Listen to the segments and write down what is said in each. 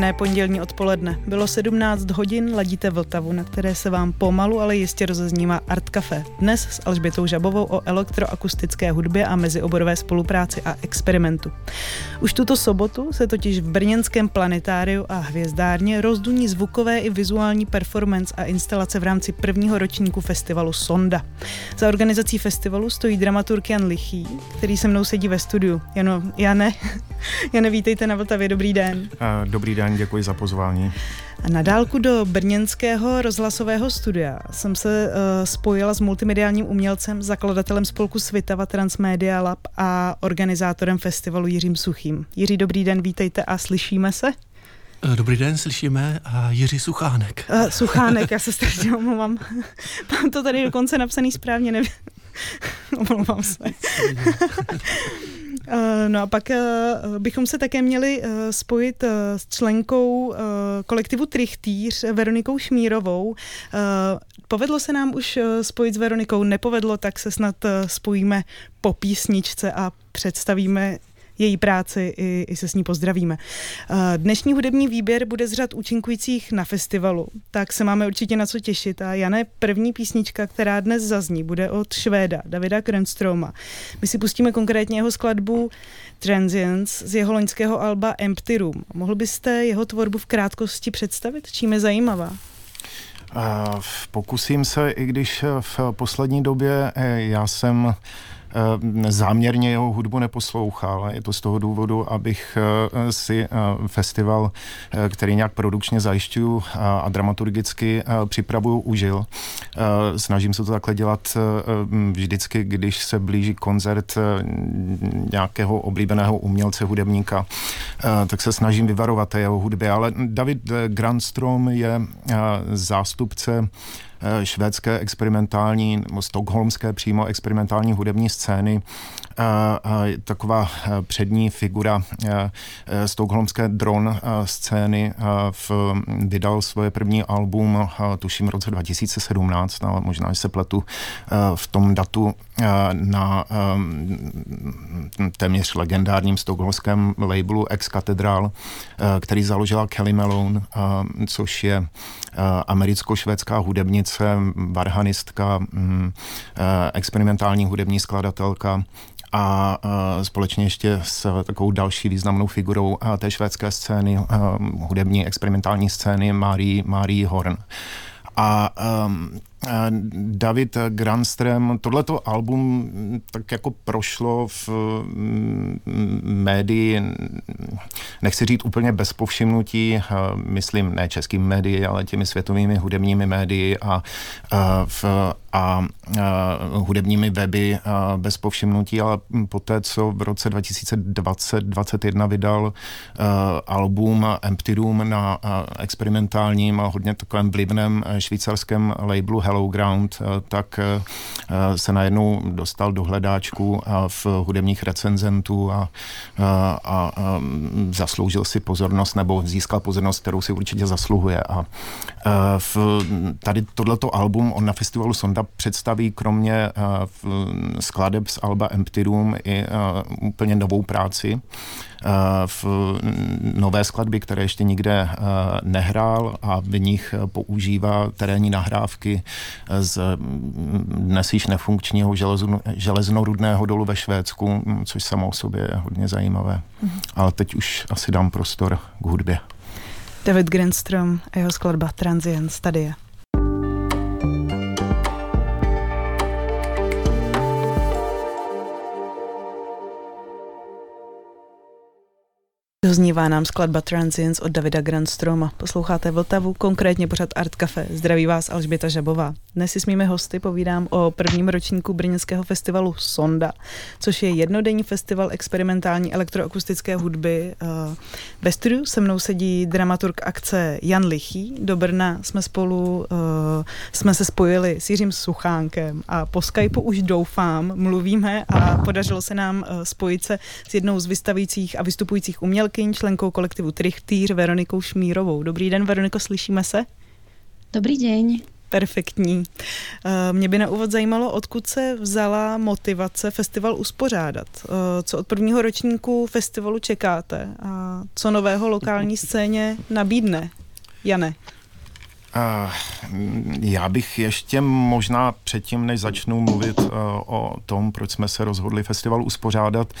Příjemné pondělní odpoledne. Bylo 17 hodin, ladíte Vltavu, na které se vám pomalu, ale jistě rozeznívá Art Café. Dnes s Alžbětou Žabovou o elektroakustické hudbě a mezioborové spolupráci a experimentu. Už tuto sobotu se totiž v brněnském planetáriu a hvězdárně rozduní zvukové i vizuální performance a instalace v rámci prvního ročníku festivalu Sonda. Za organizací festivalu stojí dramaturg Jan Lichý, který se mnou sedí ve studiu. Jano, Jane, Jane, vítejte na Vltavě, dobrý den. Dobrý Dobrý den, děkuji za pozvání. A na dálku do brněnského rozhlasového studia jsem se uh, spojila s multimediálním umělcem, zakladatelem spolku Svitava Transmedia Lab a organizátorem festivalu Jiřím Suchým. Jiří, dobrý den, vítejte a slyšíme se? Eh, dobrý den, slyšíme a Jiří Suchánek. Uh, Suchánek, já se strašně omlouvám. Mám to tady dokonce napsaný správně, nevím. Omlouvám se. Eh, no a pak eh, bychom se také měli eh, spojit s členkou kolektivu Trichtýř Veronikou Šmírovou. Povedlo se nám už spojit s Veronikou, nepovedlo, tak se snad spojíme po písničce a představíme její práci i, i se s ní pozdravíme. Eh, dnešní hudební výběr bude z řad účinkujících na festivalu, tak se máme určitě na co těšit. A Jané, první písnička, která dnes zazní, bude od Švéda, Davida Krenstroma. My si pustíme konkrétně jeho skladbu Transience z jeho loňského alba Empty Room. Mohl byste jeho tvorbu v krátkosti představit? Čím je zajímavá? Uh, pokusím se, i když v poslední době eh, já jsem Eh, záměrně jeho hudbu neposlouchal. Je to z toho důvodu, abych eh, si eh, festival, který nějak produkčně zajišťuju a dramaturgicky připravuju, užil. Snažím se to takhle dělat vždycky, když se blíží koncert nějakého oblíbeného umělce, hudebníka, tak se snažím vyvarovat té jeho hudby. Ale David Grandstrom je zástupce Eh, švédské experimentální, stokholmské přímo experimentální hudební scény, taková eh, přední figura eh, stokholmské dron scény v, vydal svoje první album, tuším v roce 2017, ale možná, že se pletu v tom datu na téměř legendárním stokholmském labelu Ex Cathedral, který založila Kelly Malone, což je americko-švédská hudebnice, varhanistka, experimentální hudební skladatelka a společně ještě s takovou další významnou figurou té švédské scény, hudební experimentální scény, Marie, Marie Horn. A um, David Grandström, tohleto album tak jako prošlo v mm, médii, nechci říct úplně bez povšimnutí, myslím ne českým médii, ale těmi světovými hudebními médii a, a, v, a, a hudebními weby bez povšimnutí, ale poté, co v roce 2020-2021 vydal album Empty Room na experimentálním a hodně takovém vlivném švýcarském labelu Hello Ground, eh, tak eh, se najednou dostal do hledáčku v hudebních recenzentů a, a, a zasloužil si pozornost nebo získal pozornost, kterou si určitě zasluhuje. A v, tady tohleto album on na festivalu Sonda představí kromě skladeb z Alba Empty Room i úplně novou práci v nové skladby, které ještě nikde nehrál a v nich používá terénní nahrávky z dnes již nefunkčního železnorudného dolu ve Švédsku, což samo o sobě je hodně zajímavé. Mm-hmm. Ale teď už asi dám prostor k hudbě. David Grandstrom a jeho skladba Transience tady Doznívá nám skladba Transience od Davida Grandstroma. Posloucháte Vltavu, konkrétně pořad Art Cafe. Zdraví vás Alžběta Žabová. Dnes si s mými hosty povídám o prvním ročníku brněnského festivalu Sonda, což je jednodenní festival experimentální elektroakustické hudby. Eh, ve studiu se mnou sedí dramaturg akce Jan Lichý. Do Brna jsme spolu, eh, jsme se spojili s Jiřím Suchánkem a po Skypeu už doufám, mluvíme a podařilo se nám eh, spojit se s jednou z vystavujících a vystupujících umělkyň, členkou kolektivu Trichtýř Veronikou Šmírovou. Dobrý den, Veroniko, slyšíme se? Dobrý den. Perfektní. Eh, mě by na úvod zajímalo, odkud se vzala motivace festival uspořádat. Eh, co od prvního ročníku festivalu čekáte a co nového lokální scéně nabídne? Jane. Uh, já bych ještě možná předtím, než začnu mluvit uh, o tom, proč jsme se rozhodli festival uspořádat,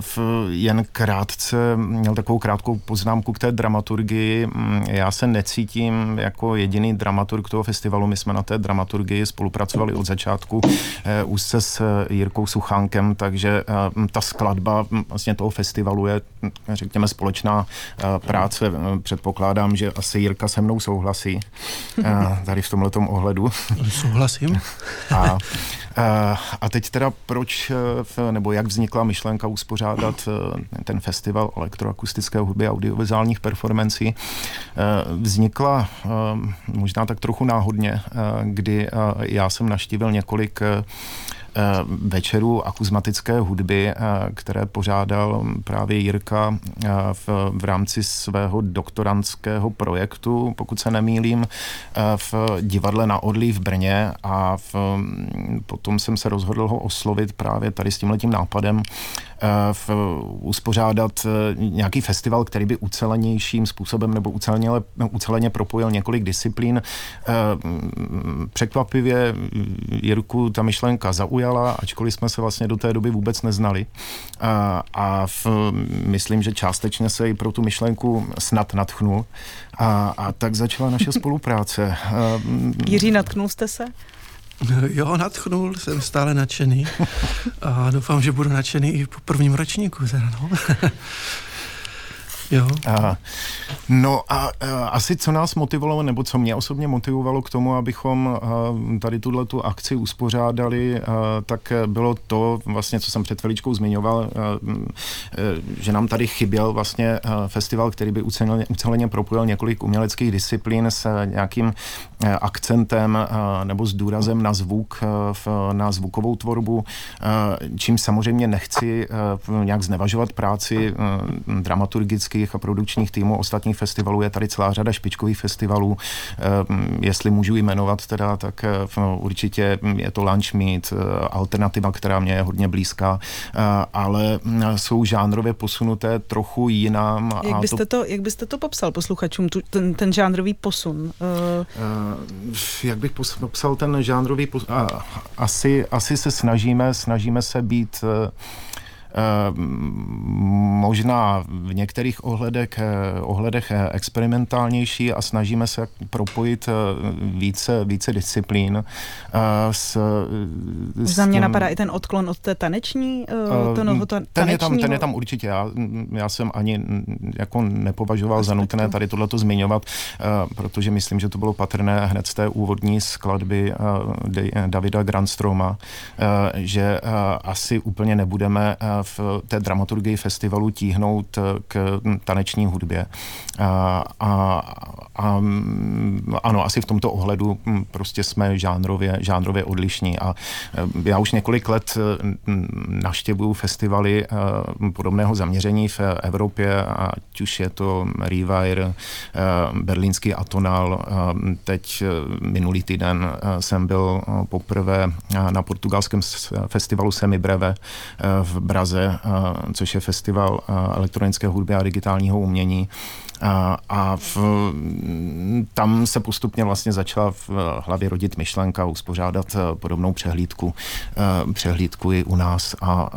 v, jen krátce měl takovou krátkou poznámku k té dramaturgii. Mm, já se necítím jako jediný dramaturg toho festivalu. My jsme na té dramaturgii spolupracovali od začátku úzce s Jirkou Suchánkem, takže ta skladba vlastně toho festivalu je, řekněme, společná práce. Předpokládám, že asi Jirka se mnou souhlasí tady v tomhle ohledu. Souhlasím. A, a teď teda proč, nebo jak vznikla myšlenka uspořádat e, ten festival elektroakustické hudby a audiovizuálních performancí. E, vznikla možná tak trochu náhodně, kdy já jsem naštívil několik Eh, večerů akuzmatické hudby, eh, které pořádal právě Jirka eh, v, v rámci svého doktorantského projektu, pokud se nemýlím, v divadle na Odlí v Brně a v, potom jsem se rozhodl ho oslovit právě tady s tímhletím nápadem v, uspořádat nějaký festival, který by ucelenějším způsobem nebo uceleně, uceleně propojil několik disciplín. Překvapivě Jirku ta myšlenka zaujala zaujala, ačkoliv jsme se vlastně do té doby vůbec neznali. A, a v, myslím, že částečně se i pro tu myšlenku snad natchnul. A, a tak začala naše spolupráce. Jiří, natknul jste se? Jo, natchnul, jsem stále nadšený a doufám, že budu nadšený i po prvním ročníku. No. Jo. A, no a, a asi co nás motivovalo, nebo co mě osobně motivovalo k tomu, abychom a, tady tuhle tu akci uspořádali, a, tak bylo to vlastně, co jsem před chviličkou zmiňoval, a, a, že nám tady chyběl vlastně festival, který by uceleně, uceleně propojil několik uměleckých disciplín s nějakým akcentem nebo s důrazem na zvuk, na zvukovou tvorbu, čím samozřejmě nechci nějak znevažovat práci dramaturgicky a produkčních týmů ostatních festivalů. Je tady celá řada špičkových festivalů. Ehm, jestli můžu jmenovat teda, tak eh, no, určitě je to Lunch Meet, eh, alternativa, která mě je hodně blízká, eh, ale hm, jsou žánrově posunuté trochu jinam. Jak byste to, to, jak byste to popsal posluchačům, tu, ten, ten žánrový posun? Uh... Jak bych popsal ten žánrový posun? Asi, asi se snažíme, snažíme se být možná v některých ohledech, eh, ohledech eh, experimentálnější a snažíme se propojit více, více disciplín. S, s Za mě tím, napadá i ten odklon od té taneční, ta, ten, je tam, ten je tam určitě. Já, já jsem ani jako nepovažoval za nutné tady tohleto zmiňovat, protože myslím, že to bylo patrné hned z té úvodní skladby Davida Grandstroma, že asi úplně nebudeme v té dramaturgii festivalu tíhnout eh, k taneční hudbě. A, a, a ano, asi v tomto ohledu hm, prostě jsme žánrově, žánrově odlišní. A eh, já už několik let hm, naštěvuju festivaly eh, podobného zaměření v Evropě, ať už je to Rewire, berlínský Atonal, teď minulý týden jsem byl poprvé na portugalském festivalu Semibreve v Braze Praze, což je festival elektronické hudby a digitálního umění. A, a v, tam se postupně vlastně začala v hlavě rodit myšlenka uspořádat e, podobnou přehlídku, e, přehlídku i u nás a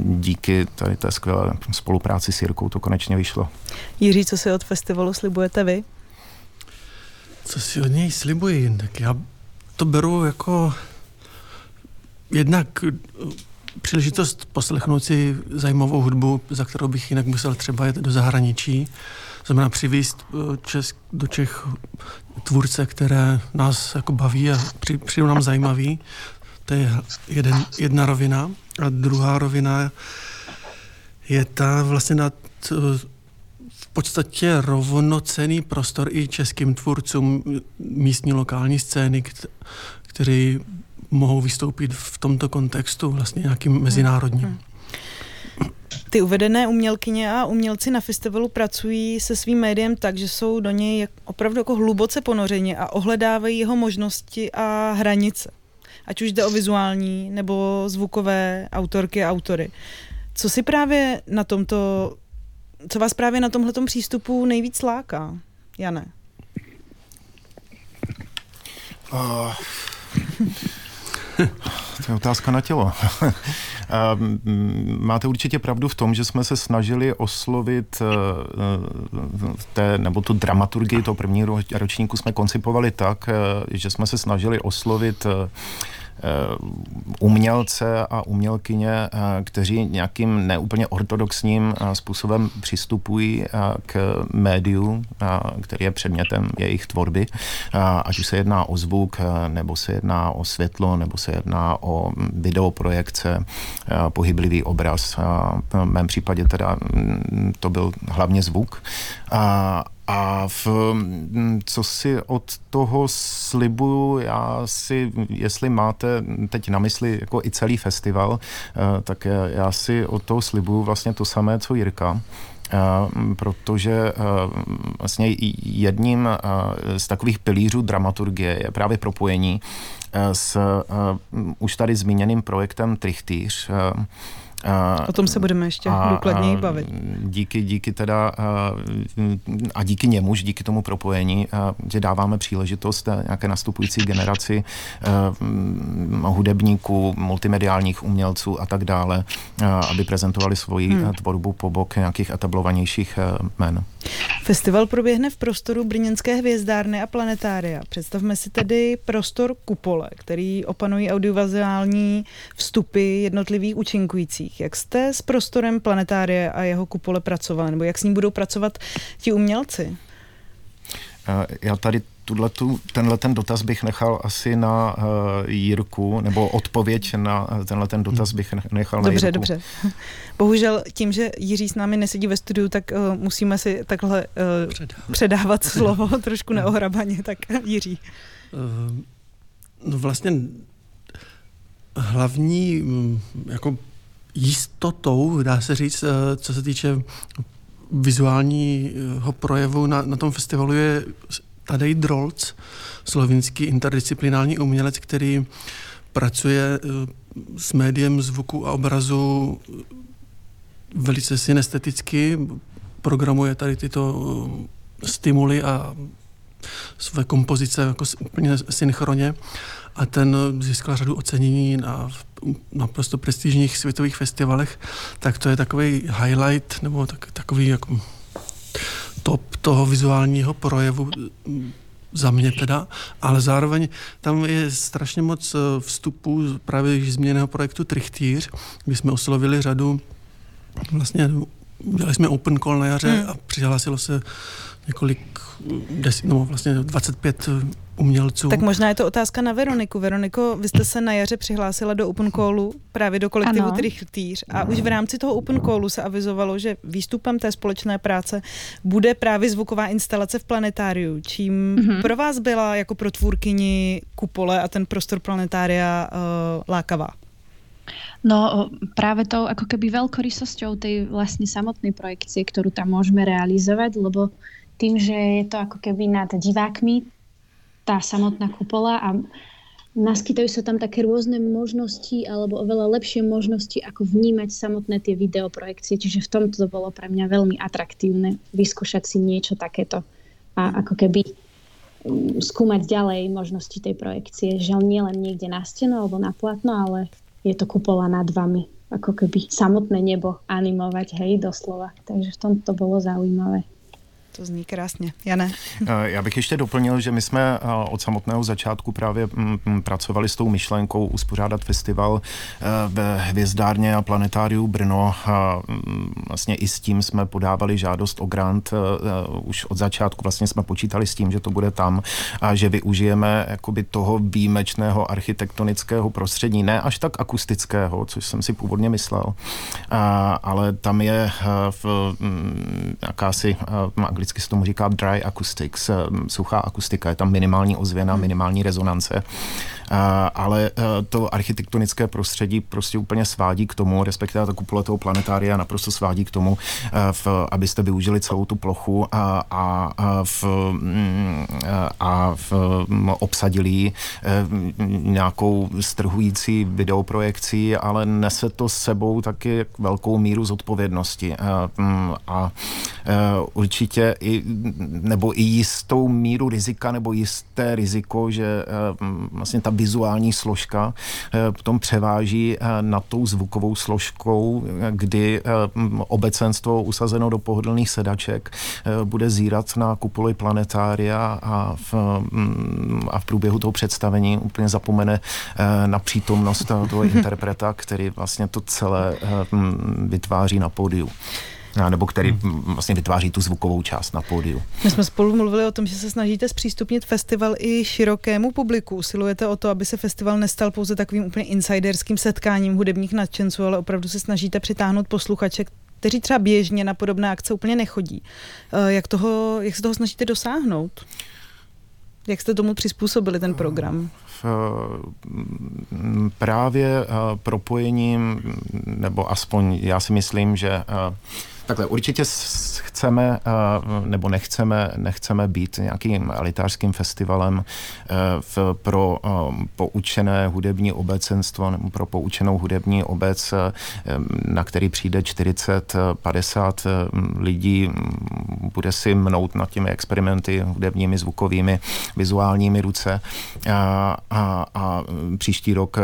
díky tady té skvělé spolupráci s Jirkou to konečně vyšlo. Jiří, co si od festivalu slibujete vy? Co si od něj slibuji? Tak já to beru jako jednak příležitost poslechnout si zajímavou hudbu, za kterou bych jinak musel třeba jet do zahraničí. Znamená přivízt eh, do Čech tvůrce, které nás jako baví a při, nám zajímavý. To je jeden, jedna rovina. A druhá rovina je ta vlastně na v podstatě rovnocený prostor i českým tvůrcům místní lokální scény, který mohou vystoupit v tomto kontextu vlastně nějakým mezinárodním. Hmm. Ty uvedené umělkyně a umělci na festivalu pracují se svým médiem tak, že jsou do něj opravdu jako hluboce ponořeni a ohledávají jeho možnosti a hranice. Ať už jde o vizuální nebo zvukové autorky a autory. Co si právě na tomto, co vás právě na tomhle přístupu nejvíc láká, Jane? Uh, to je otázka na tělo. Máte určitě pravdu v tom, že jsme se snažili oslovit eh, eh, té, nebo tu dramaturgii toho prvního ročníku jsme koncipovali tak, eh, že jsme se snažili oslovit umělce a umělkyně, eh, kteří nějakým neúplně ortodoxním eh, způsobem přistupují k médiu, který je předmětem jejich tvorby, ať už se jedná o zvuk, nebo se jedná o světlo, nebo se jedná o videoprojekce, pohyblivý obraz. V mém případě teda mm, to byl hlavně zvuk. A v, mm, co si od toho slibuju, já si, jestli máte teď na mysli jako i celý festival, eh, tak já si od toho slibuju vlastně to samé, co Jirka. Eh, protože eh, vlastně jedním z takových pilířů dramaturgie je právě propojení s už tady zmíněným projektem Trichtýř, a, o tom se budeme ještě a, důkladněji bavit. Díky, díky teda a díky němuž, díky tomu propojení, že dáváme příležitost nějaké nastupující generaci hudebníků, multimediálních umělců a tak dále, aby prezentovali svoji hmm. tvorbu po bok nějakých etablovanějších men. Festival proběhne v prostoru Brněnské hvězdárny a planetária. Představme si tedy prostor kupole, který opanují audiovizuální vstupy jednotlivých účinkujících. Jak jste s prostorem planetária a jeho kupole pracovali, nebo jak s ním budou pracovat ti umělci? Já tady tuhletu, tenhle ten dotaz bych nechal asi na uh, Jirku, nebo odpověď na tenhle ten dotaz bych nechal dobře, na Jirku. Dobře, dobře. Bohužel tím, že Jiří s námi nesedí ve studiu, tak uh, musíme si takhle uh, předávat. předávat slovo trošku neohrabaně, tak Jiří. Uh, no vlastně hlavní mm, jako jistotou, dá se říct, co se týče vizuálního projevu na, na tom festivalu je Tadej Drolc, slovinský interdisciplinární umělec, který pracuje eh, s médiem zvuku a obrazu velice synesteticky, programuje tady tyto eh, stimuly a své kompozice jako úplně synchronně a ten získal řadu ocenění na naprosto prestižních světových festivalech, tak to je takový highlight nebo tak, takový jako top toho vizuálního projevu za mě teda, ale zároveň tam je strašně moc eh, vstupů právě změněného projektu Trichtýř, kdy jsme oslovili řadu vlastně udělali jsme open call na jaře hmm. a přihlásilo se několik, deset, no vlastně 25 umělců. Tak možná je to otázka na Veroniku. Veroniko, vy jste se na jaře přihlásila do Open Callu, právě do kolektivu Trichtýř a už v rámci toho Open Callu se avizovalo, že výstupem té společné práce bude právě zvuková instalace v planetáriu, čím mm-hmm. pro vás byla jako pro tvůrkyni kupole a ten prostor planetária uh, lákavá? No práve tou ako keby veľkorysosťou tej vlastne samotnej projekcie, ktorú tam môžeme realizovať, lebo tým, že je to ako keby nad divákmi, tá samotná kupola a naskytajú sa tam také rôzne možnosti alebo oveľa lepšie možnosti, ako vnímať samotné tie videoprojekcie. Čiže v tomto to bolo pre mňa veľmi atraktívne vyskúšať si niečo takéto a ako keby mm, skúmať ďalej možnosti tej projekcie. Žiaľ nie len niekde na stenu alebo na platno, ale je to kupola nad vami. Ako keby samotné nebo animovať, hej, doslova. Takže v tomto to bolo zaujímavé. To zní krásně. Jane? Eh, já bych ještě doplnil, že my jsme eh, od samotného začátku právě mm, mm, pracovali s tou myšlenkou uspořádat festival eh, ve Hvězdárně a Planetáriu Brno. Mm, vlastně i s tím jsme podávali žádost o grant. Už od začátku vlastně jsme počítali s tím, že to bude tam a že využijeme jakoby toho výjimečného architektonického prostředí, ne až tak akustického, což jsem si původně myslel, ale tam je v jakási anglicky se tomu říká dry acoustics, suchá akustika, je tam minimální ozvěna, hmm. minimální rezonance. Ale to architektonické prostředí prostě úplně svádí k tomu, respektive ta kupole toho planetária naprosto svádí k tomu, v, abyste využili celou tu plochu a, a, a, v, mm, a v, obsadili nějakou strhující videoprojekcí, ale nese to s sebou taky velkou míru zodpovědnosti. Mm, a určitě i, nebo i jistou míru rizika nebo jisté riziko, že mm, vlastně ta vizuální složka potom převáží nad tou zvukovou složkou, kdy obecenstvo usazeno do pohodlných sedaček bude zírat na kupoli planetária a v, mm, a v průběhu toho představení úplně zapomene na přítomnost toho interpreta, který vlastně to celé vytváří na pódiu nebo který hmm. vlastně vytváří tu zvukovou část na pódiu. My jsme spolu mluvili o tom, že se snažíte zpřístupnit festival i širokému publiku. Usilujete o to, aby se festival nestal pouze takovým úplně insiderským setkáním hudebních nadšenců, ale opravdu se snažíte přitáhnout posluchače, kteří třeba běžně na podobné akce úplně nechodí. Eh, jak, toho, jak se toho snažíte dosáhnout? Jak jste tomu přizpůsobili ten program? Právě eh, propojením, nebo aspoň já si myslím, že eh, Takhle, určitě chceme eh, nebo nechceme, nechceme být nějakým elitářským festivalem eh, v, pro eh, poučené hudební obecenstvo nebo pro poučenou hudební obec, na který přijde 40, 50 lidí, bude si mnout nad těmi experimenty hudebními, zvukovými, vizuálními ruce a, a, a příští rok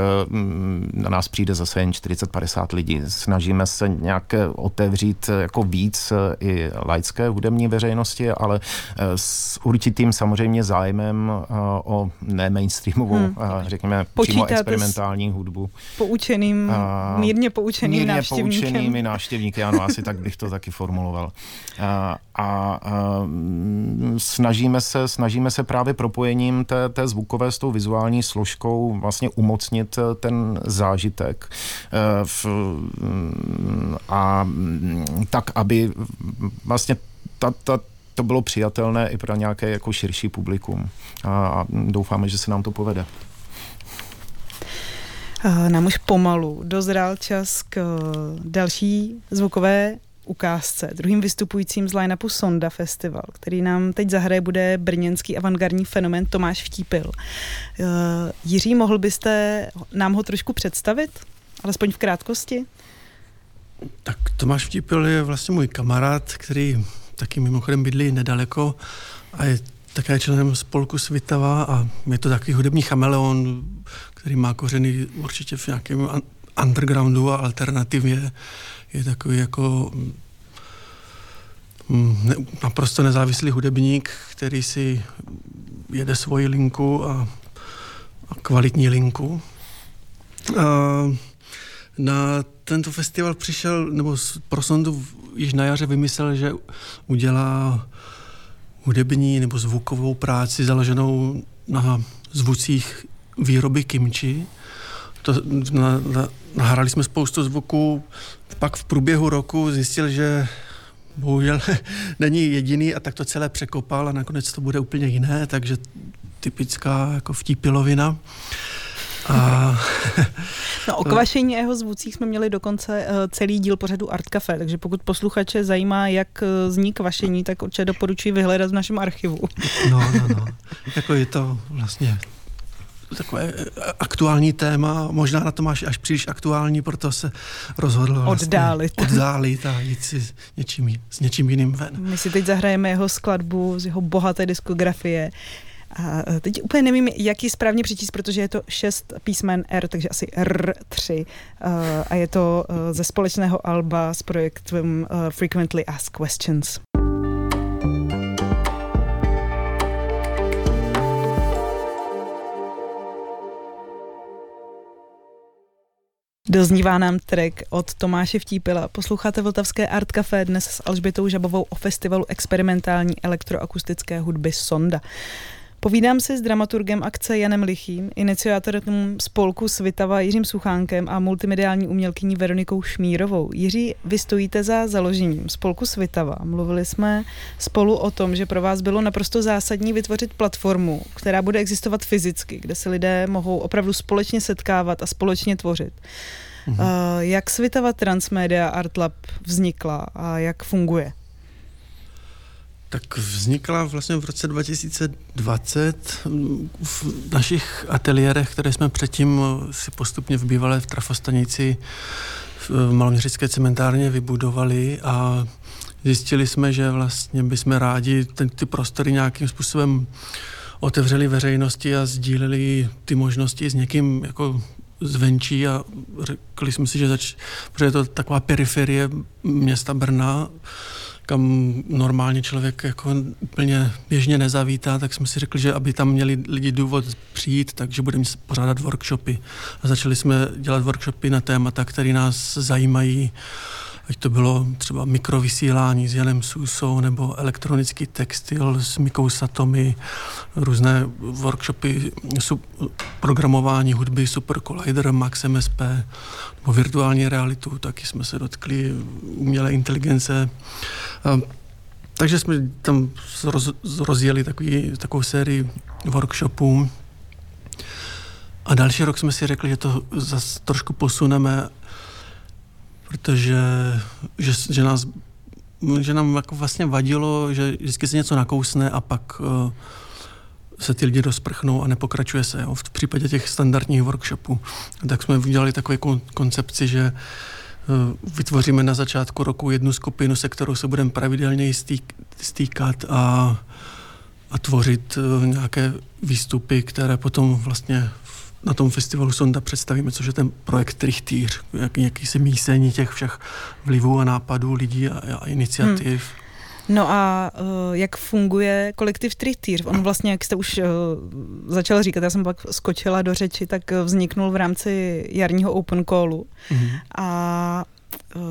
na nás přijde zase jen 40-50 lidí. Snažíme se nějak otevřít jako víc eh, i laické hudební veřejnosti, ale eh, s určitým samozřejmě zájmem eh, o ne mainstreamovou, hmm. řekněme, přímo experimentální hudbu. Poučeným, mírně poučeným mírně návštěvníkem. poučenými návštěvníky, ano, asi tak bych to taky formuloval. A, a, snažíme se, snažíme se právě propojením té, té zvukové s tou vizuální složkou vlastně umocnit ten zážitek. V, a tak, aby vlastně ta, ta, to bylo přijatelné i pro nějaké jako širší publikum. A, a doufáme, že se nám to povede. Nám už pomalu dozrál čas k další zvukové ukázce. Druhým vystupujícím z line-upu Sonda Festival, který nám teď zahraje, bude brněnský avantgardní fenomén Tomáš Vtípil. Jiří, mohl byste nám ho trošku představit? Alespoň v krátkosti? Tak Tomáš Vtípil je vlastně můj kamarád, který taky mimochodem bydlí nedaleko a je také členem spolku Svitava a je to takový hudební chameleon, který má kořeny určitě v nějakém undergroundu a alternativě. Je takový jako mm, ne, naprosto nezávislý hudebník, který si jede svoji linku a, a kvalitní linku. A na tento festival přišel, nebo pro sondu již na jaře vymyslel, že udělá hudební nebo zvukovou práci založenou na zvucích výroby kimči. To, na, na, nahrali jsme spoustu zvuků, pak v průběhu roku zjistil, že bohužel není jediný a tak to celé překopal a nakonec to bude úplně jiné, takže typická jako vtípilovina. A... no o kvašení a jeho zvucích jsme měli dokonce uh, celý díl pořadu Art Café, takže pokud posluchače zajímá, jak uh, zní kvašení, tak určitě doporučuji vyhledat v našem archivu. no, no, no. Jako je to vlastně takové eh, aktuální téma, možná na to máš až příliš aktuální, proto se rozhodl vlastně oddálit. oddálit a jít si s něčím, s něčím jiným ven. My si teď zahrajeme jeho skladbu z jeho bohaté diskografie. A teď úplně nevím, jak ji správně přečíst, protože je to šest písmen R, takže asi R3. A je to ze společného alba s projektem Frequently Asked Questions. Doznívá nám track od Tomáše Vtípila. Posloucháte Vltavské Art Café dnes s Alžbětou Žabovou o festivalu experimentální elektroakustické hudby Sonda. Povídám si s dramaturgem akce Janem Lichým, iniciátorem spolku Svitava Jiřím Suchánkem a multimediální umělkyní Veronikou Šmírovou. Jiří, vy stojíte za založením spolku Svitava. Mluvili jsme spolu o tom, že pro vás bylo naprosto zásadní vytvořit platformu, která bude existovat fyzicky, kde se lidé mohou opravdu společně setkávat a společně tvořit. Mhm. Uh, jak Svitava Transmedia Art Lab vznikla a jak funguje? Tak vznikla vlastně v roce 2020 v našich ateliérech, které jsme předtím si postupně v bývalé v trafostanici v maloměřické cementárně vybudovali a zjistili jsme, že vlastně bychom rádi ten, ty prostory nějakým způsobem otevřeli veřejnosti a sdíleli ty možnosti s někým jako zvenčí a řekli jsme si, že zač, protože je to taková periferie města Brna, kam normálně člověk jako úplně běžně nezavítá, tak jsme si řekli, že aby tam měli lidi důvod přijít, takže budeme pořádat workshopy. A začali jsme dělat workshopy na témata, které nás zajímají ať to bylo třeba mikrovysílání s Janem Susou nebo elektronický textil s Mikou Satomi, různé workshopy sub, programování hudby Super Collider, Max MSP nebo virtuální realitu, taky jsme se dotkli umělé inteligence. Takže jsme tam roz, rozjeli takový, takovou sérii workshopů a další rok jsme si řekli, že to zase trošku posuneme protože že, že nás že nám jako vlastně vadilo, že vždycky se něco nakousne a pak uh, se ty lidi rozprchnou a nepokračuje se. Jo. V případě těch standardních workshopů. Tak jsme udělali takovou koncepci, že uh, vytvoříme na začátku roku jednu skupinu, se kterou se budeme pravidelně stýk, stýkat a, a tvořit uh, nějaké výstupy, které potom vlastně na tom festivalu Sonda představíme, což je ten projekt Trichtýř, jak, jakýsi mísení těch všech vlivů a nápadů lidí a, a iniciativ. Hmm. No a uh, jak funguje kolektiv Trichtýř? On vlastně, jak jste už uh, začal říkat, já jsem pak skočila do řeči, tak vzniknul v rámci jarního open callu. Hmm. A uh,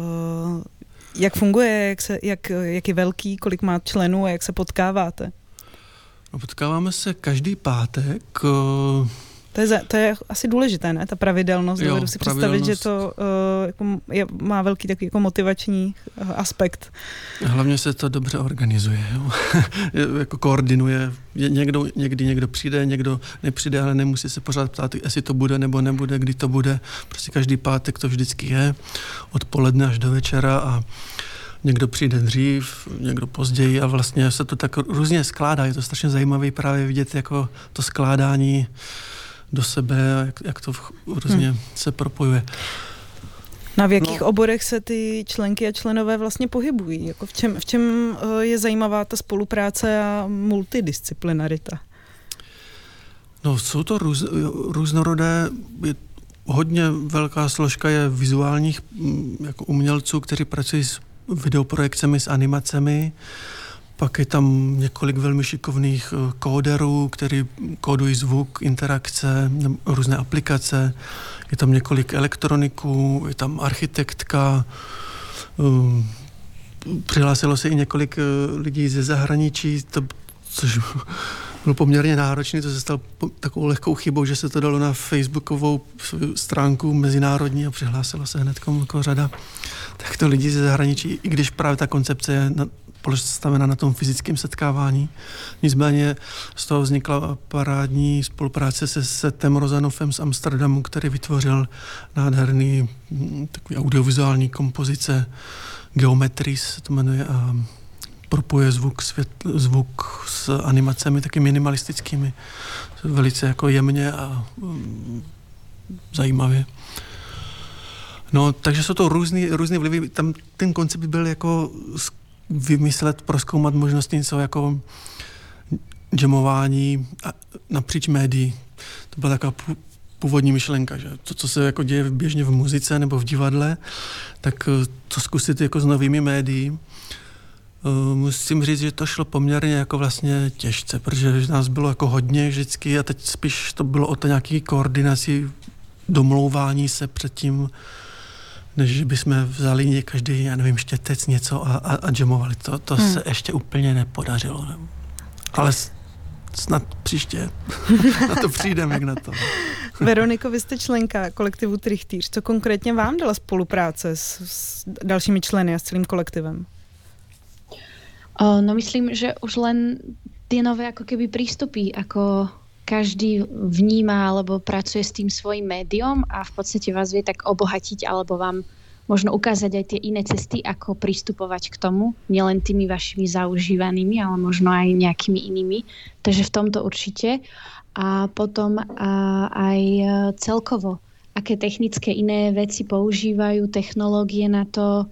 jak funguje, jak, se, jak, jak je velký, kolik má členů a jak se potkáváte? No, potkáváme se každý pátek. Uh to je, to je asi důležité, ne? Ta pravidelnost. Jo, Dovedu si představit, že to uh, jako je, má velký takový jako motivační uh, aspekt. Hlavně se to dobře organizuje. Jo? jako koordinuje. Někdo, někdy někdo přijde, někdo nepřijde, ale nemusí se pořád ptát, jestli to bude nebo nebude, kdy to bude. Prostě každý pátek to vždycky je. Odpoledne až do večera a někdo přijde dřív, někdo později a vlastně se to tak různě skládá. Je to strašně zajímavé právě vidět jako to skládání do sebe, jak, jak to různě hmm. se propojuje. Na v jakých no. oborech se ty členky a členové vlastně pohybují? Jako v, čem, v čem eh, je zajímavá ta spolupráce a multidisciplinarita? No, jsou to růz, různorodé, je, hodně velká složka je vizuálních mm, jako umělců, kteří pracují s videoprojekcemi, s animacemi. Pak je tam několik velmi šikovných eh, kóderů, který kódují zvuk, interakce, různé aplikace. Je tam několik elektroniků, je tam architektka. Eh, přihlásilo se i několik eh, lidí ze zahraničí, to, což bylo poměrně náročné, to se stalo takovou lehkou chybou, že se to dalo na facebookovou stránku mezinárodní a přihlásilo se hned jako řada takto lidí ze zahraničí, i když právě ta koncepce je postavena na tom fyzickém setkávání. Nicméně z toho vznikla parádní spolupráce se Setem Rozanovem z Amsterdamu, který vytvořil nádherný mm, takový audiovizuální kompozice Geometris se to jmenuje a propuje zvuk, světl, zvuk s animacemi taky minimalistickými, velice jako jemně a um, zajímavě. No, takže jsou to různý vlivy. Tam ten koncept byl jako vymyslet, proskoumat možnosti něco jako jamování napříč médií. To byla taková původní myšlenka, že to, co se jako děje běžně v muzice nebo v divadle, tak eh, to zkusit jako s novými médií. Eh, musím říct, že to šlo poměrně jako vlastně těžce, protože nás bylo jako hodně vždycky a teď spíš to bylo o to nějaký koordinaci, domlouvání se předtím, než že bychom vzali každý, já nevím, štětec něco a, a, a jamovali. To, to hmm. se ještě úplně nepodařilo. Ne? Ale snad příště na to přijdeme, jak na to. Veroniko, vy jste členka kolektivu Trichtýř. Co konkrétně vám dala spolupráce s, s dalšími členy a s celým kolektivem? No myslím, že už len tie nové ako keby prístupy, ako každý vníma alebo pracuje s tým svojim médium a v podstate vás vie tak obohatiť alebo vám možno ukázať aj tie iné cesty, ako pristupovať k tomu, nielen tými vašimi zaužívanými, ale možno aj nejakými inými. Takže v tomto určite. A potom aj e, celkovo, aké technické iné veci používajú, technológie na to,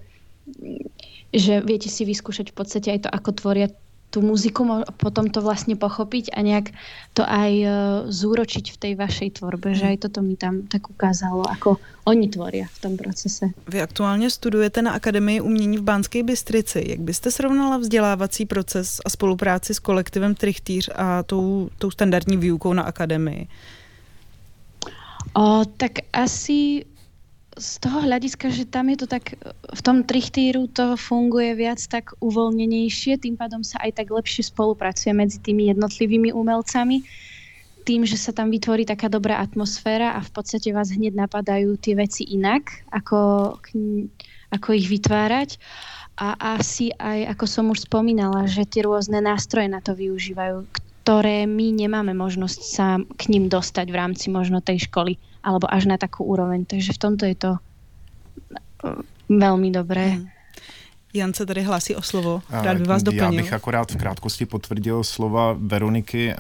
že viete si vyskúšať v podstate aj to, ako tvoria tú muziku, potom to vlastne pochopiť a nejak to aj e, zúročiť v tej vašej tvorbe, že aj toto mi tam tak ukázalo, ako oni tvoria v tom procese. Vy aktuálně studujete na Akademii umění v Bánské Bystrici. Jak byste srovnala vzdělávací proces a spolupráci s kolektivem Trichtýř a tou, tou standardní výukou na Akademii? O, tak asi z toho hľadiska, že tam je to tak, v tom trichtýru to funguje viac tak uvoľnenejšie, tým pádom sa aj tak lepšie spolupracuje medzi tými jednotlivými umelcami, tým, že sa tam vytvorí taká dobrá atmosféra a v podstate vás hneď napadajú tie veci inak, ako, ako ich vytvárať. A asi aj, ako som už spomínala, že tie rôzne nástroje na to využívajú, ktoré my nemáme možnosť sa k ním dostať v rámci možno tej školy alebo až na takú úroveň. Takže v tomto je to eh, velmi dobré. Mm. Jan se tady hlásí o slovo. Rád by vás doplnil. Já bych akorát v krátkosti potvrdil slova Veroniky,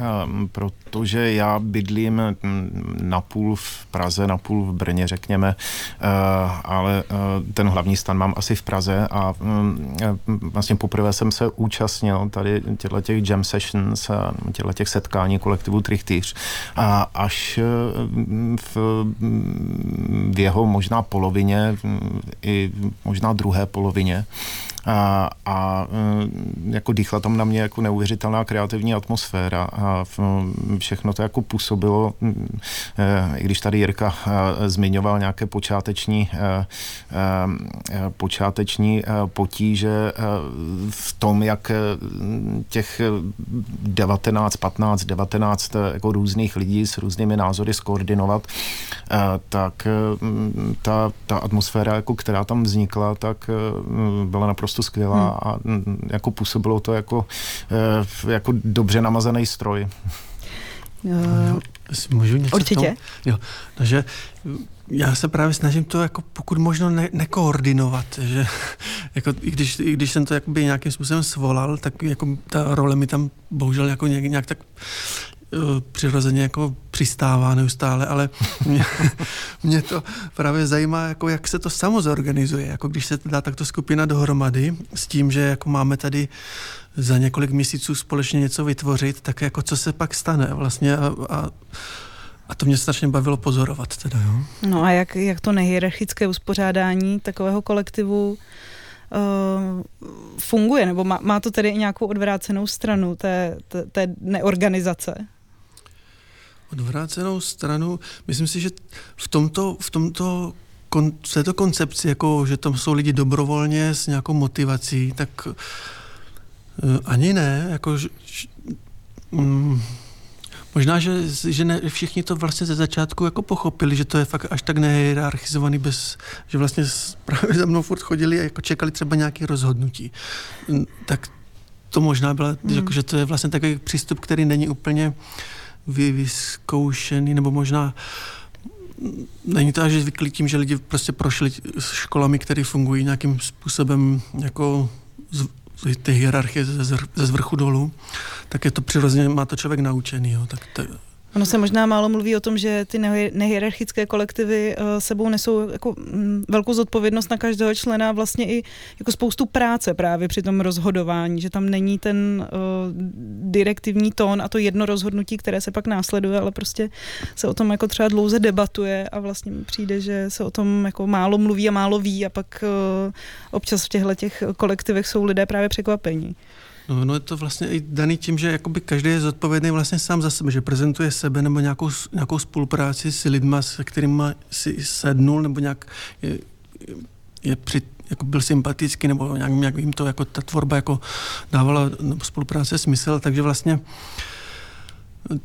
protože já bydlím napůl v Praze, napůl v Brně, řekněme, ale ten hlavní stan mám asi v Praze a vlastně poprvé jsem se účastnil tady těchto těch jam sessions, těchto těch setkání kolektivu Trichtýř a až v, v jeho možná polovině, i možná druhé polovině, a, a mm, jako dýchla tam na mě jako neuvěřitelná kreativní atmosféra a všechno to jako působilo, mm, e, i když tady Jirka e, zmiňoval nějaké počáteční, e, počáteční potíže v tom, jak těch 19, 15, 19 jako různých lidí s různými názory skoordinovat, tak ta, ta atmosféra, jako která tam vznikla, tak byla naprosto naprosto skvělá hmm. a mm, jako působilo to jako, eh, jako dobře namazaný stroj. Uh, můžu něco Určitě. Jo, takže já se právě snažím to jako pokud možno ne, nekoordinovat, že jako, i, když, i když jsem to jakoby nějakým způsobem svolal, tak jako ta role mi tam bohužel jako nějak, nějak tak Eh, přirozeně jako přistává neustále, ale mě, mě to právě zajímá, jako jak se to samo zorganizuje, jako když se dá takto skupina dohromady s tím, že jako máme tady za několik měsíců společně něco vytvořit, tak jako co se pak stane vlastně a, a a to mě strašně bavilo pozorovat teda, jo. No a jak, jak to nehierarchické uspořádání takového kolektivu uh, funguje, nebo má, má to tedy i nějakou odvrácenou stranu té, té, té neorganizace? Odvrácenou stranu, myslím si, že v tomto, v tomto kon, v této koncepci, jako, že tam jsou lidi dobrovolně s nějakou motivací, tak uh, ani ne, jako, že, um, Možná, že, že ne, všichni to vlastně ze začátku jako pochopili, že to je fakt až tak nehierarchizovaný, bez, že vlastně právě za mnou furt chodili a jako čekali třeba nějaké rozhodnutí. Tak to možná byla, mm. jako, že to je vlastně takový přístup, který není úplně uh, vyzkoušený, nebo možná není to až zvyklý tím, že lidi prostě prošli školami, které fungují nějakým způsobem jako z, ty hierarchie ze, ze zvrchu dolů, tak je to přirozeně, má to člověk naučený. Jo, tak to, Ono se možná málo mluví o tom, že ty nehierarchické kolektivy uh, sebou nesou jako mm, velkou zodpovědnost na každého člena, vlastně i jako spoustu práce právě při tom rozhodování, že tam není ten uh, direktivní tón a to jedno rozhodnutí, které se pak následuje, ale prostě se o tom jako třeba dlouze debatuje a vlastně přijde, že se o tom jako málo mluví a málo ví a pak uh, občas v těchto těch kolektivech jsou lidé právě překvapení. No, no je to vlastně i daný tím, že jakoby každý je zodpovědný vlastně sám za sebe, že prezentuje sebe nebo nějakou, nějakou spolupráci s lidma, se kterými si sednul nebo nějak je, je při, jako byl sympatický nebo nějak, nějak jim to jako ta tvorba jako dávala nebo spolupráce smysl, takže vlastně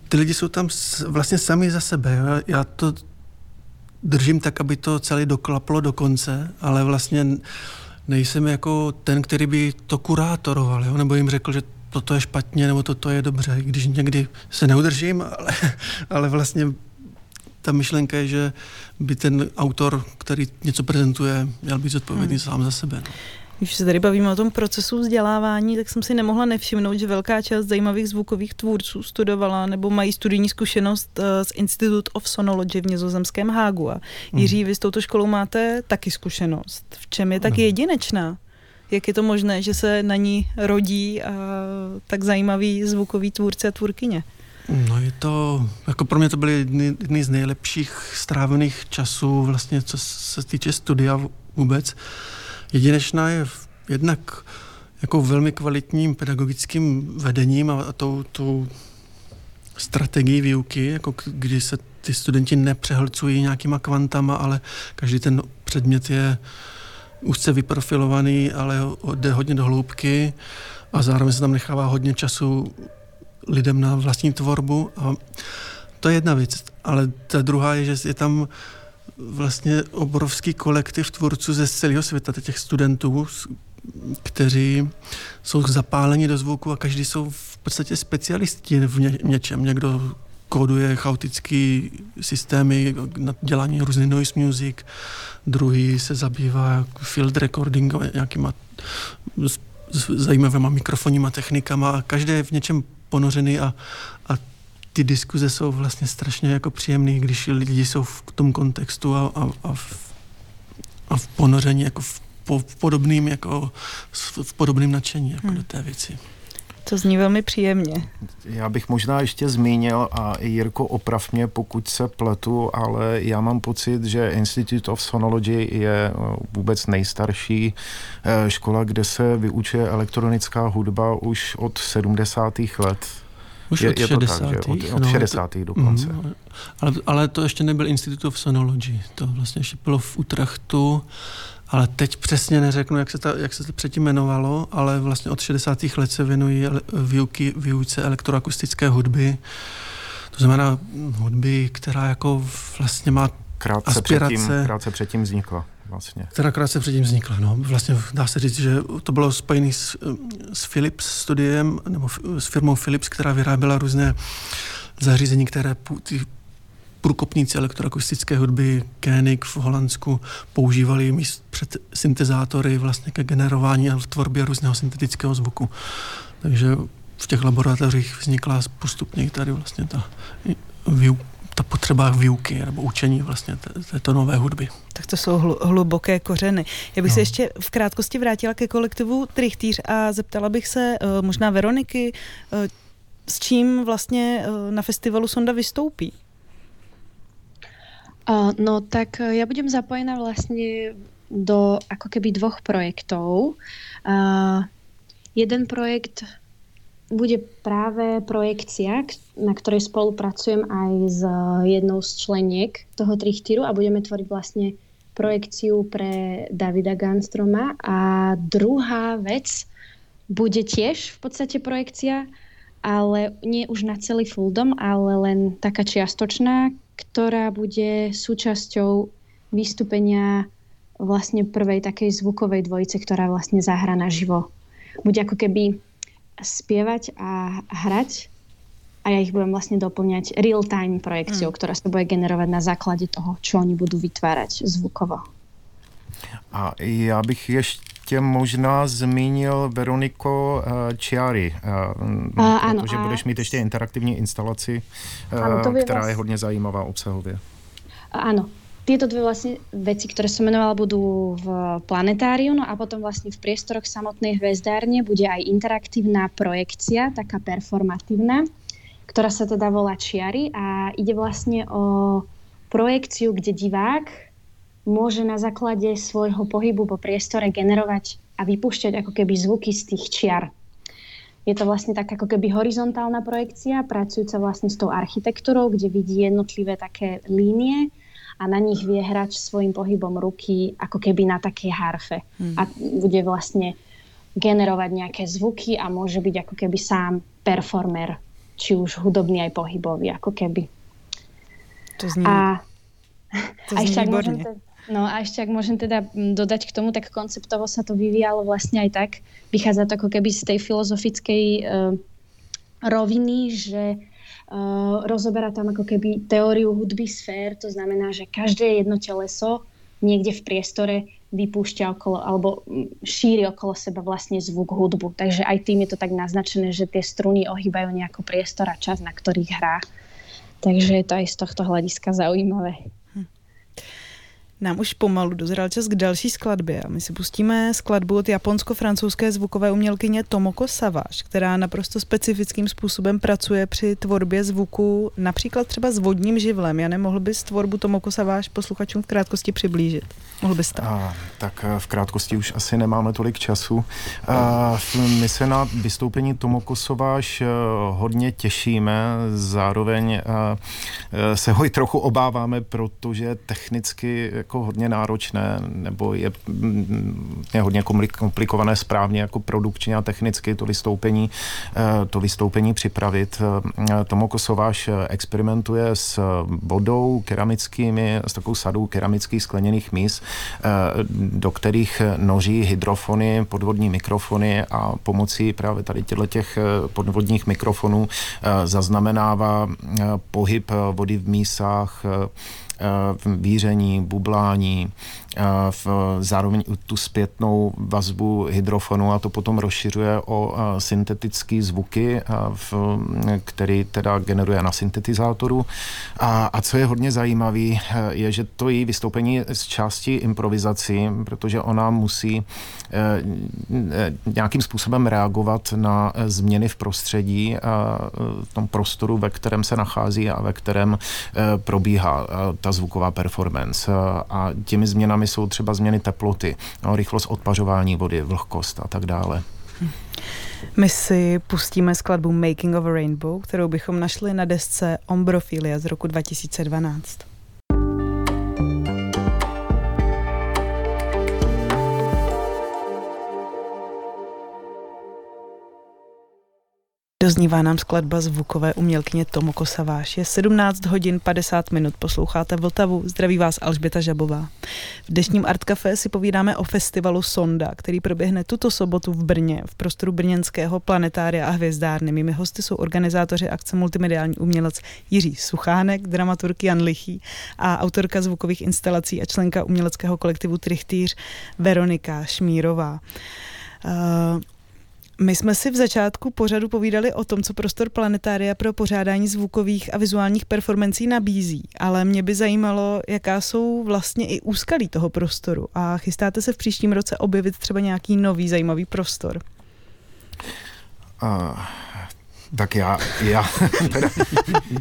Ty lidi jsou tam vlastně sami za sebe. Já, já to držím tak, aby to celé doklaplo do konce, ale vlastně nejsem jako ten, který by to kurátoroval, jo? nebo jim řekl, že toto je špatně, nebo toto je dobře, když někdy se neudržím, ale, ale vlastně ta myšlenka je, že by ten autor, který něco prezentuje, měl být zodpovědný hmm. sám za sebe. No. Když se tady bavíme o tom procesu vzdělávání, tak jsem si nemohla nevšimnout, že velká část zajímavých zvukových tvůrců studovala nebo mají studijní zkušenost eh, z Institute of Sonology v nizozemském Hágu. A Jiří, vy s touto školou máte taky zkušenost. V čem je tak jedinečná? Jak je to možné, že se na ní rodí a tak zajímavý zvukový tvůrce a tvůrkyně? No je to, jako pro mě to byly jedny, jedny z nejlepších strávených časů vlastně, co se týče studia vůbec. Jedinečná je jednak jako velmi kvalitním pedagogickým vedením a, a tou, tou strategií výuky, jako kdy se ty studenti nepřehlcují nějakýma kvantama, ale každý ten předmět je úzce vyprofilovaný, ale jde hodně do hloubky a zároveň se tam nechává hodně času lidem na vlastní tvorbu. A to je jedna věc. Ale ta druhá je, že je tam vlastně obrovský kolektiv tvůrců ze celého světa, těch studentů, kteří jsou zapáleni do zvuku a každý jsou v podstatě specialisti v ně, něčem. Někdo kóduje chaotický systémy na dělání různých noise music, druhý se zabývá field recording, nějakýma zajímavýma mikrofonníma technikama a každý je v něčem ponořený a, a ty diskuze jsou vlastně strašně jako příjemný, když lidi jsou v tom kontextu a, a, a, v, a v ponoření jako v, po, v podobným jako v podobným nadšení jako hmm. do té věci. To zní velmi příjemně. Já bych možná ještě zmínil, a Jirko, oprav mě, pokud se pletu, ale já mám pocit, že Institute of Sonology je eh, vůbec nejstarší eh, škola, kde se vyučuje elektronická hudba už od 70. let. Už je, od je 60. Tak, že? Od, od no, 60. To, dokonce. Mm, ale, ale to ještě nebyl Institute of Sonology. To vlastně ještě bylo v Utrachtu ale teď přesně neřeknu, jak se, ta, jak se to předtím jmenovalo, ale vlastně od 60. let se věnují výuky, výuce elektroakustické hudby. To znamená hudby, která jako vlastně má krátce aspirace. Předtím, krátce předtím vznikla vlastně. Která krátce předtím vznikla, no. Vlastně dá se říct, že to bylo spojené s, s Philips studiem, nebo s firmou Philips, která vyráběla různé zařízení, které ty průkopníci elektroakustické hudby Koenig v Holandsku používali míst před syntezátory vlastně ke generování a tvorbě různého syntetického zvuku. Takže v těch laboratořích vznikla postupně tady vlastně ta, ta potřeba výuky nebo učení vlastně této nové hudby. Tak to jsou hluboké kořeny. Já bych no. se ještě v krátkosti vrátila ke kolektivu Trichtýř a zeptala bych se uh, možná Veroniky, uh, s čím vlastně uh, na festivalu Sonda vystoupí? No tak ja budem zapojená vlastne do ako keby dvoch projektov. Uh, jeden projekt bude práve projekcia, na ktorej spolupracujem aj s jednou z členiek toho trichtíru a budeme tvoriť vlastne projekciu pre Davida Ganstroma. A druhá vec bude tiež v podstate projekcia, ale nie už na celý full dom, ale len taká čiastočná, ktorá bude súčasťou vystúpenia vlastne prvej takej zvukovej dvojice, ktorá vlastne zahra naživo. Bude ako keby spievať a hrať a ja ich budem vlastne doplňať real-time projekciou, mm. ktorá sa bude generovať na základe toho, čo oni budú vytvárať zvukovo. A já bych ještě možná zmínil Veroniko uh, Čiary, uh, uh, ano, protože a... budeš mít ještě interaktivní instalaci, uh, ano, která vás... je hodně zajímavá obsahově. Áno, tieto dve vlastne veci, ktoré som menovala, budú v planetáriu, no a potom vlastne v priestoroch samotnej hvezdárne bude aj interaktívna projekcia, taká performatívna, ktorá sa teda volá Čiary a ide vlastne o projekciu, kde divák môže na základe svojho pohybu po priestore generovať a vypúšťať ako keby zvuky z tých čiar. Je to vlastne tak ako keby horizontálna projekcia, pracujúca vlastne s tou architektúrou, kde vidí jednotlivé také línie a na nich vie hrať svojim pohybom ruky ako keby na takej harfe. Hmm. A bude vlastne generovať nejaké zvuky a môže byť ako keby sám performer či už hudobný aj pohybový, ako keby. To zní, a, to zní a ešte, môžem teda, no a ešte ak môžem teda dodať k tomu, tak konceptovo sa to vyvíjalo vlastne aj tak, vychádza to ako keby z tej filozofickej uh, roviny, že uh, rozoberá tam ako keby teóriu hudby sfér, to znamená, že každé jedno teleso niekde v priestore vypúšťa okolo, alebo mm, šíri okolo seba vlastne zvuk hudbu. Takže aj tým je to tak naznačené, že tie struny ohýbajú nejako priestor a čas, na ktorých hrá. Takže je to aj z tohto hľadiska zaujímavé. Nám už pomalu dozrál čas k další skladbě a my si pustíme skladbu od japonsko-francouzské zvukové umělkyně Tomoko Savage, která naprosto specifickým způsobem pracuje při tvorbě zvuku, například třeba s vodním živlem. Já nemohl bys tvorbu Tomoko Savage posluchačům v krátkosti přiblížit? Mohl bys to? A, tak eh, v krátkosti už asi nemáme tolik času. A, my se na vystoupení Tomoko Savage eh, hodně těšíme, zároveň a, eh, se ho i trochu obáváme, protože technicky jako hodně náročné, nebo je, mm, je hodně komplikované správně jako produkčně a technicky to vystoupení, eh, to vystoupení připravit. Eh, Tomo Kosováš experimentuje s vodou keramickými, s takovou sadou keramických skleněných míst, eh, do kterých noří hydrofony, podvodní mikrofony a pomocí právě tady těch podvodních mikrofonů zaznamenává pohyb vody v mísách, víření, bublání, v, zároveň tu zpětnou vazbu hydrofonu a to potom rozšiřuje o syntetické zvuky, v, který teda generuje na syntetizátoru. A, a co je hodně zajímavé, je, že to její vystoupení z části improvizací, protože ona musí e, e, nějakým způsobem reagovat na změny v prostředí, a v tom prostoru, ve kterém se nachází a ve kterém e, probíhá ta zvuková performance. A těmi změnami změnami jsou třeba změny teploty, no, rychlost odpařování vody, vlhkost a tak dále. My si pustíme skladbu Making of a Rainbow, kterou bychom našli na desce Ombrophilia z roku 2012. Doznívá nám skladba zvukové umělkyně Tomoko Saváš. Je 17 hodin 50 minut, posloucháte Vltavu, zdraví vás Alžběta Žabová. V dnešním Art Café si povídáme o festivalu Sonda, který proběhne tuto sobotu v Brně, v prostoru brněnského planetária a hvězdárny. Mými hosty jsou organizátoři akce Multimediální umělec Jiří Suchánek, dramaturg Jan Lichý a autorka zvukových instalací a členka uměleckého kolektivu Trichtýř Veronika Šmírová. Uh, my jsme si v začátku pořadu povídali o tom, co prostor planetária pro pořádání zvukových a vizuálních performancí nabízí, ale mě by zajímalo, jaká jsou vlastně i úskalí toho prostoru a chystáte se v příštím roce objevit třeba nějaký nový zajímavý prostor? Tak já, já teda,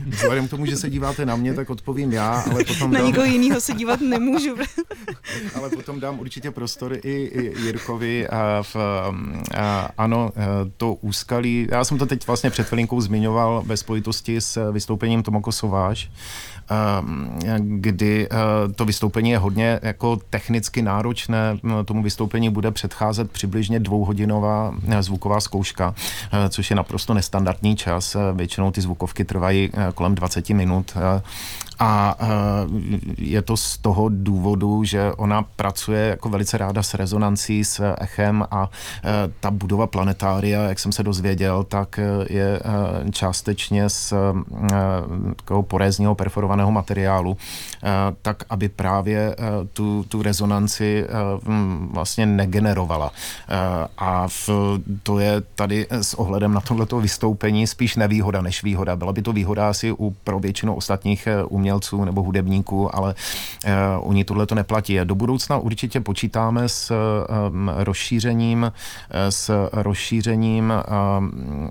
vzhledem k tomu, že se díváte na mě, tak odpovím já, ale potom Na dám, nikoho jiného se dívat nemůžu. ale potom dám určitě prostor i, i Jirkovi. A v, a ano, to úskalí, já jsem to teď vlastně před chvilinkou zmiňoval ve spojitosti s vystoupením Tomoko Sováš, kdy to vystoupení je hodně jako technicky náročné. Tomu vystoupení bude předcházet přibližně dvouhodinová zvuková zkouška, což je naprosto nestandardní čas. Většinou ty zvukovky trvají kolem 20 minut a eh, je to z toho důvodu, že ona pracuje jako velice ráda s rezonancí, s echem a eh, ta budova planetária, jak jsem se dozvěděl, tak eh, je částečně z takového porézního perforovaného materiálu, tak aby právě tu, tu rezonanci vlastně negenerovala. A v, to je tady s ohledem na tohleto vystoupení spíš nevýhoda než výhoda. Byla by to výhoda asi u, pro většinu ostatních umělců umělců nebo hudebníků, ale uh, u ní tohle to neplatí. Do budoucna určitě počítáme s um, rozšířením, eh, s rozšířením um,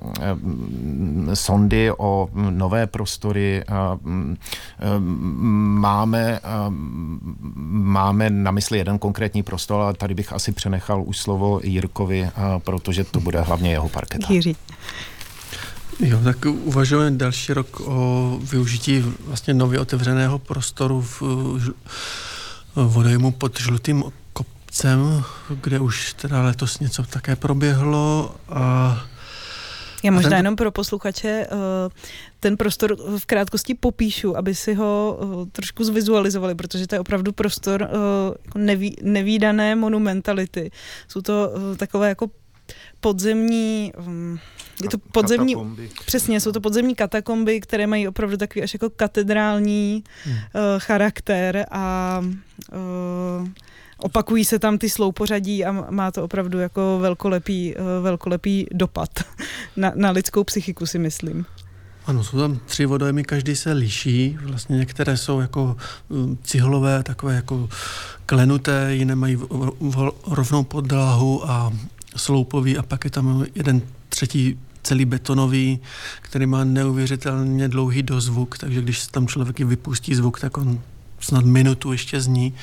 sondy o nové prostory. Um, máme, máme na mysli jeden konkrétní prostor, ale tady bych asi přenechal už slovo Jirkovi, protože to bude hlavně jeho parketa. Jiří. Jo, tak uvažujeme další rok o využití vlastně nově otevřeného prostoru v vodojmu pod žlutým kopcem, kde už teda letos něco také proběhlo a Já možná ten... jenom pro posluchače uh, ten prostor v krátkosti popíšu, aby si ho uh, trošku zvizualizovali, protože to je opravdu prostor uh, jako neví, nevýdané monumentality. Jsou to takové jako podzemní um, je to podzemní, katakomby. přesně, jsou to podzemní katakomby, které mají opravdu takový až jako katedrální hmm. uh, charakter a uh, opakují se tam ty sloupořadí a má to opravdu jako velkolepý, uh, velkolepý dopad na, na lidskou psychiku, si myslím. Ano, jsou tam tři vodojemy, každý se liší. Vlastně některé jsou jako cihlové, takové jako klenuté, jiné mají rovnou podlahu a sloupový a pak je tam jeden třetí celý betonový, který má neuvěřitelně dlouhý dozvuk, takže když tam člověk vypustí zvuk, tak on snad minutu ještě zní.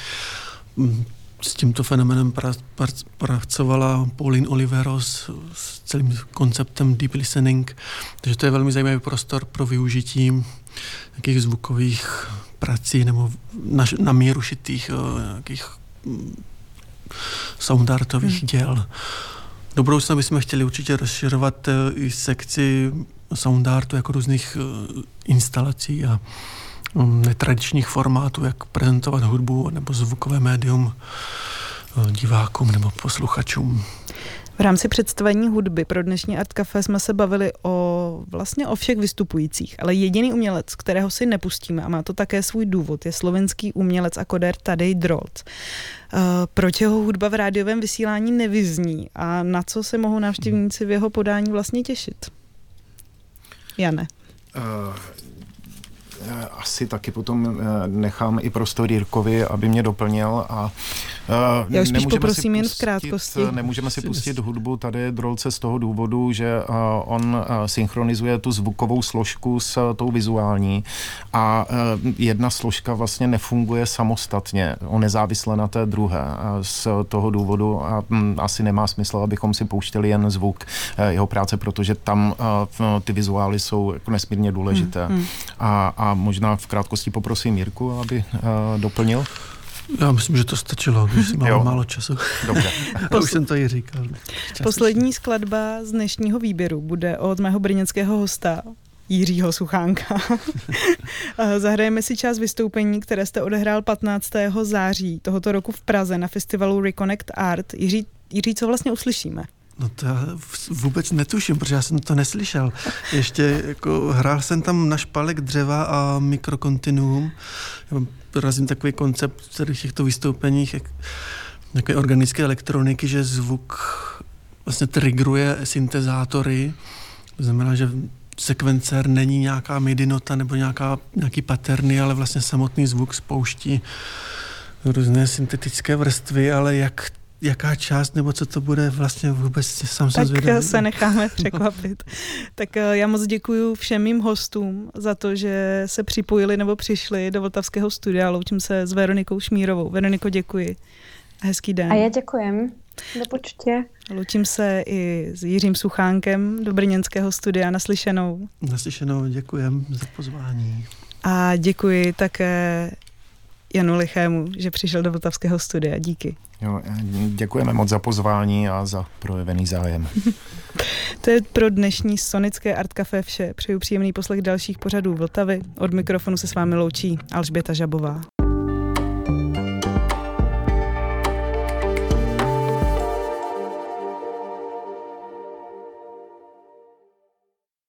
Mm, s tímto fenomenem pracovala Pauline Oliveros s celým konceptem deep listening, takže to je velmi zajímavý prostor pro využití nějakých zvukových prací nebo na, na míru šitých eh, nějakých mm, soundartových hmm. děl. Do budoucna bychom chtěli určitě rozšiřovat eh, i sekci soundartu jako různých eh, instalací a mm, netradičních formátů, jak prezentovat hudbu nebo zvukové médium eh, divákům nebo posluchačům. V rámci představení hudby pro dnešní Art Café jsme se bavili o vlastně o všech vystupujících, ale jediný umělec, kterého si nepustíme a má to také svůj důvod, je slovenský umělec a koder Tadej Drolt. Uh, proč jeho hudba v rádiovém vysílání nevyzní a na co se mohou návštěvníci v jeho podání vlastně těšit? Jane. Uh, Eh, asi taky potom eh, nechám i prostor Jirkovi, aby mě doplnil a uh, Já už spíš poprosím pustit, jen v krátkosti. Nemůžeme si pustit hudbu tady Drolce z toho důvodu, že uh, on uh, synchronizuje tu zvukovou složku s uh, tou vizuální a uh, jedna složka vlastně nefunguje samostatně, o nezávisle na té druhé. Uh, z toho důvodu a, um, asi nemá smysl, abychom si pouštěli jen zvuk uh, jeho práce, protože tam uh, ty vizuály jsou jako nesmírně důležité. Hmm, hmm. A, a možná v krátkosti poprosím Jirku, aby uh, doplnil. Já myslím, že to stačilo, když jsem málo, málo času. Dobře. Posl- už jsem to i říkal. Poslední skladba z dnešního výběru bude od mého brněnského hosta, Jiřího Suchánka. Zahrajeme si část vystoupení, které jste odehrál 15. září tohoto roku v Praze na festivalu Reconnect Art. Jiří, Jiří co vlastně uslyšíme? No to já vůbec netuším, protože já jsem to neslyšel. Ještě jako hrál jsem tam na špalek dřeva a mikrokontinuum. Razím takový koncept v těchto vystoupeních, nějaké organické elektroniky, že zvuk vlastně triggeruje syntezátory. To znamená, že sekvencer není nějaká MIDI nota nebo nějaká, nějaký paterny, ale vlastně samotný zvuk spouští různé syntetické vrstvy, ale jak jaká část nebo co to bude vlastně vůbec sám tak jsem Tak se necháme překvapit. tak eh, já moc děkuji všem mým hostům za to, že se připojili nebo přišli do Vltavského studia. Loučím se s Veronikou Šmírovou. Veroniko, děkuji. Hezký den. A já děkujem. Do počtě. Loučím se i s Jiřím Suchánkem do Brněnského studia. Naslyšenou. Naslyšenou, děkujem za pozvání. A děkuji také Janu Lichému, že přišel do Vltavského studia. Díky. Jo, děkujeme moc za pozvání a za projevený zájem. to je pro dnešní Sonické Art Café vše. Přeju příjemný poslech dalších pořadů Vltavy. Od mikrofonu se s vámi loučí Alžběta Žabová.